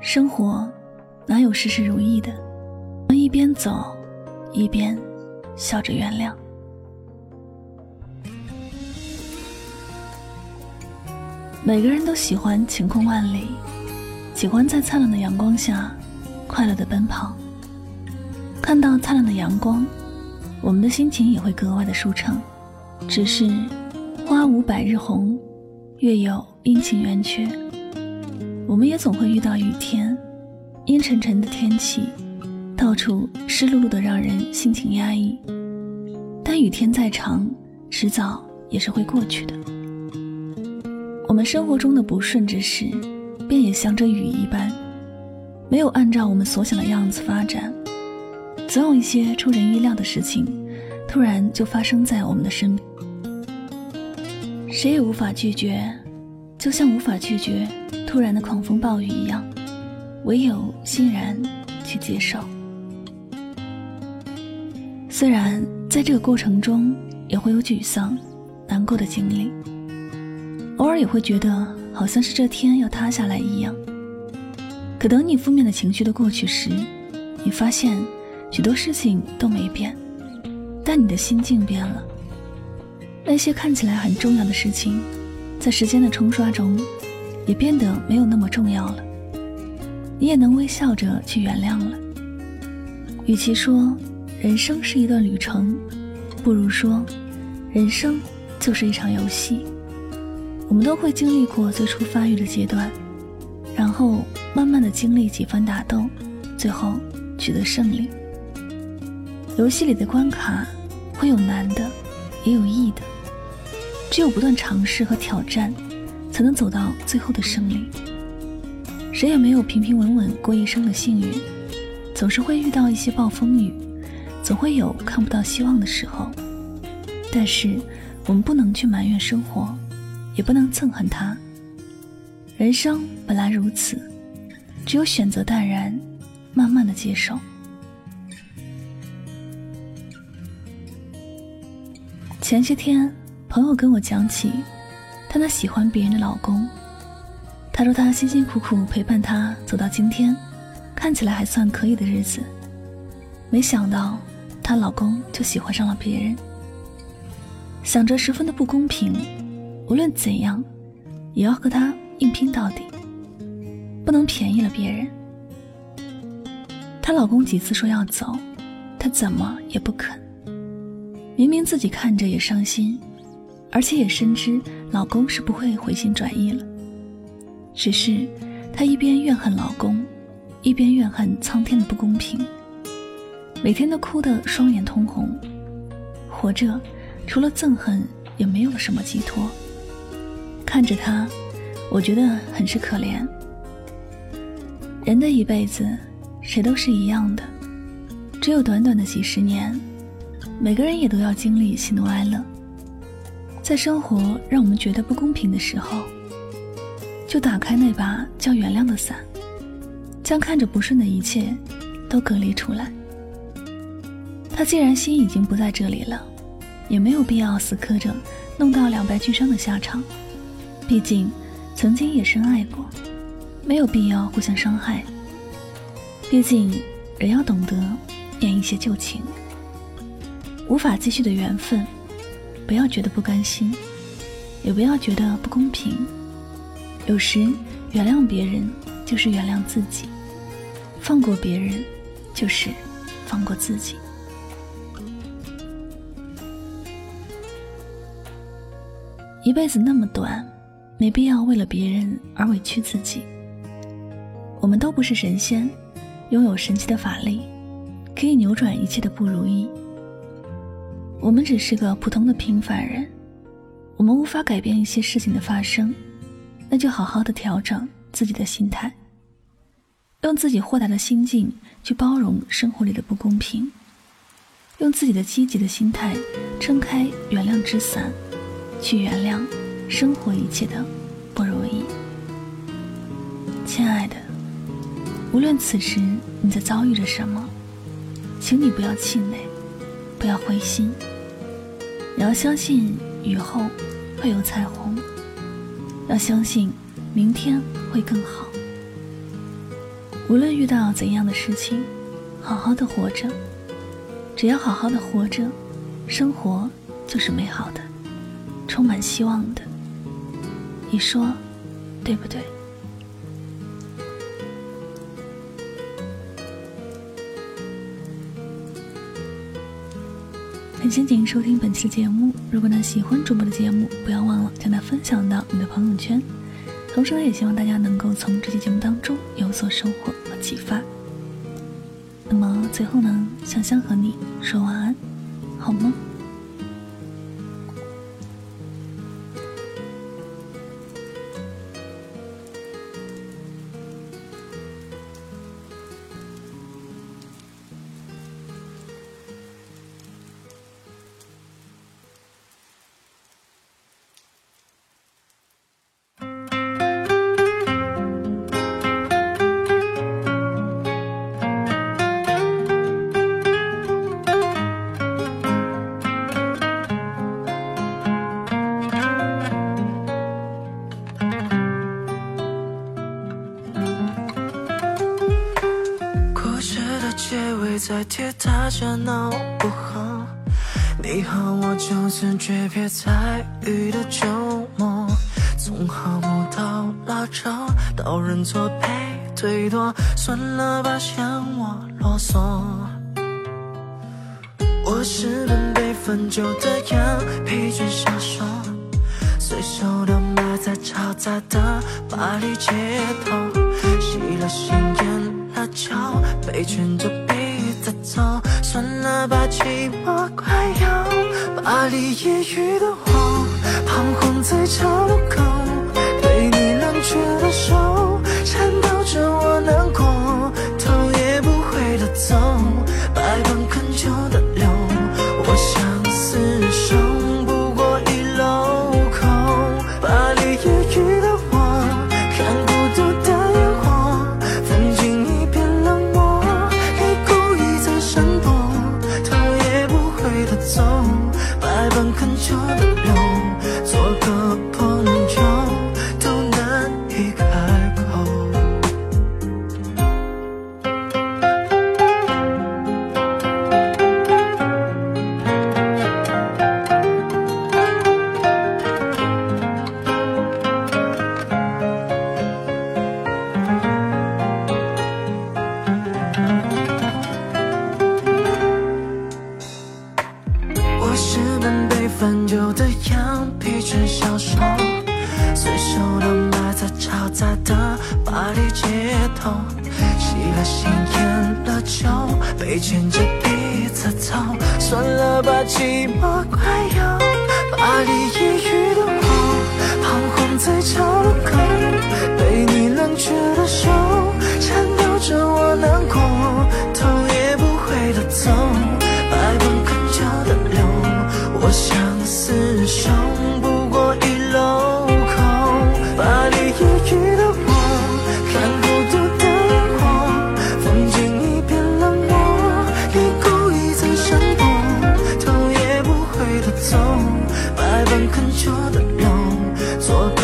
生活哪有事事如意的？我们一边走，一边笑着原谅。每个人都喜欢晴空万里，喜欢在灿烂的阳光下快乐的奔跑。看到灿烂的阳光，我们的心情也会格外的舒畅。只是花无百日红，月有阴晴圆缺。我们也总会遇到雨天，阴沉沉的天气，到处湿漉漉的，让人心情压抑。但雨天再长，迟早也是会过去的。我们生活中的不顺之事，便也像这雨一般，没有按照我们所想的样子发展。总有一些出人意料的事情，突然就发生在我们的身边，谁也无法拒绝，就像无法拒绝突然的狂风暴雨一样，唯有欣然去接受。虽然在这个过程中也会有沮丧、难过的经历。偶尔也会觉得好像是这天要塌下来一样。可等你负面的情绪都过去时，你发现许多事情都没变，但你的心境变了。那些看起来很重要的事情，在时间的冲刷中，也变得没有那么重要了。你也能微笑着去原谅了。与其说人生是一段旅程，不如说，人生就是一场游戏。我们都会经历过最初发育的阶段，然后慢慢的经历几番打斗，最后取得胜利。游戏里的关卡会有难的，也有易的，只有不断尝试和挑战，才能走到最后的胜利。谁也没有平平稳稳过一生的幸运，总是会遇到一些暴风雨，总会有看不到希望的时候。但是我们不能去埋怨生活。也不能憎恨他。人生本来如此，只有选择淡然，慢慢的接受。前些天，朋友跟我讲起她那喜欢别人的老公，她说她辛辛苦苦陪伴他走到今天，看起来还算可以的日子，没想到她老公就喜欢上了别人，想着十分的不公平。无论怎样，也要和他硬拼到底，不能便宜了别人。她老公几次说要走，她怎么也不肯。明明自己看着也伤心，而且也深知老公是不会回心转意了。只是她一边怨恨老公，一边怨恨苍天的不公平，每天都哭得双眼通红。活着，除了憎恨，也没有了什么寄托。看着他，我觉得很是可怜。人的一辈子，谁都是一样的，只有短短的几十年，每个人也都要经历喜怒哀乐。在生活让我们觉得不公平的时候，就打开那把叫原谅的伞，将看着不顺的一切都隔离出来。他既然心已经不在这里了，也没有必要死磕着，弄到两败俱伤的下场。毕竟，曾经也深爱过，没有必要互相伤害。毕竟，人要懂得念一些旧情。无法继续的缘分，不要觉得不甘心，也不要觉得不公平。有时，原谅别人就是原谅自己，放过别人就是放过自己。一辈子那么短。没必要为了别人而委屈自己。我们都不是神仙，拥有神奇的法力，可以扭转一切的不如意。我们只是个普通的平凡人，我们无法改变一些事情的发生，那就好好的调整自己的心态，用自己豁达的心境去包容生活里的不公平，用自己的积极的心态撑开原谅之伞，去原谅。生活一切的不如意，亲爱的，无论此时你在遭遇着什么，请你不要气馁，不要灰心。你要相信雨后会有彩虹。要相信明天会更好。无论遇到怎样的事情，好好的活着。只要好好的活着，生活就是美好的，充满希望的。你说对不对？感谢您收听本期的节目。如果呢喜欢主播的节目，不要忘了将它分享到你的朋友圈。同时呢，也希望大家能够从这期节目当中有所收获和启发。那么最后呢，香香和你说晚安，好吗。下闹不好，你和我就此诀别在雨的周末，从和睦到拉扯到认错被推脱，算了吧，嫌我啰嗦。我是本被分久的羊，疲倦消瘦，随手的埋在嘈杂的巴黎街头，熄了香烟辣椒，被圈着。走，算了吧，寂寞快要。巴黎夜雨的我，彷徨在岔路口，被你冷却恳求的留，做个朋友。巴黎街头，熄了心，咽了酒被牵着鼻子走，算了吧，寂寞快要巴黎夜雨的我，彷徨在岔路口，被你冷却的手颤抖着我难过，做。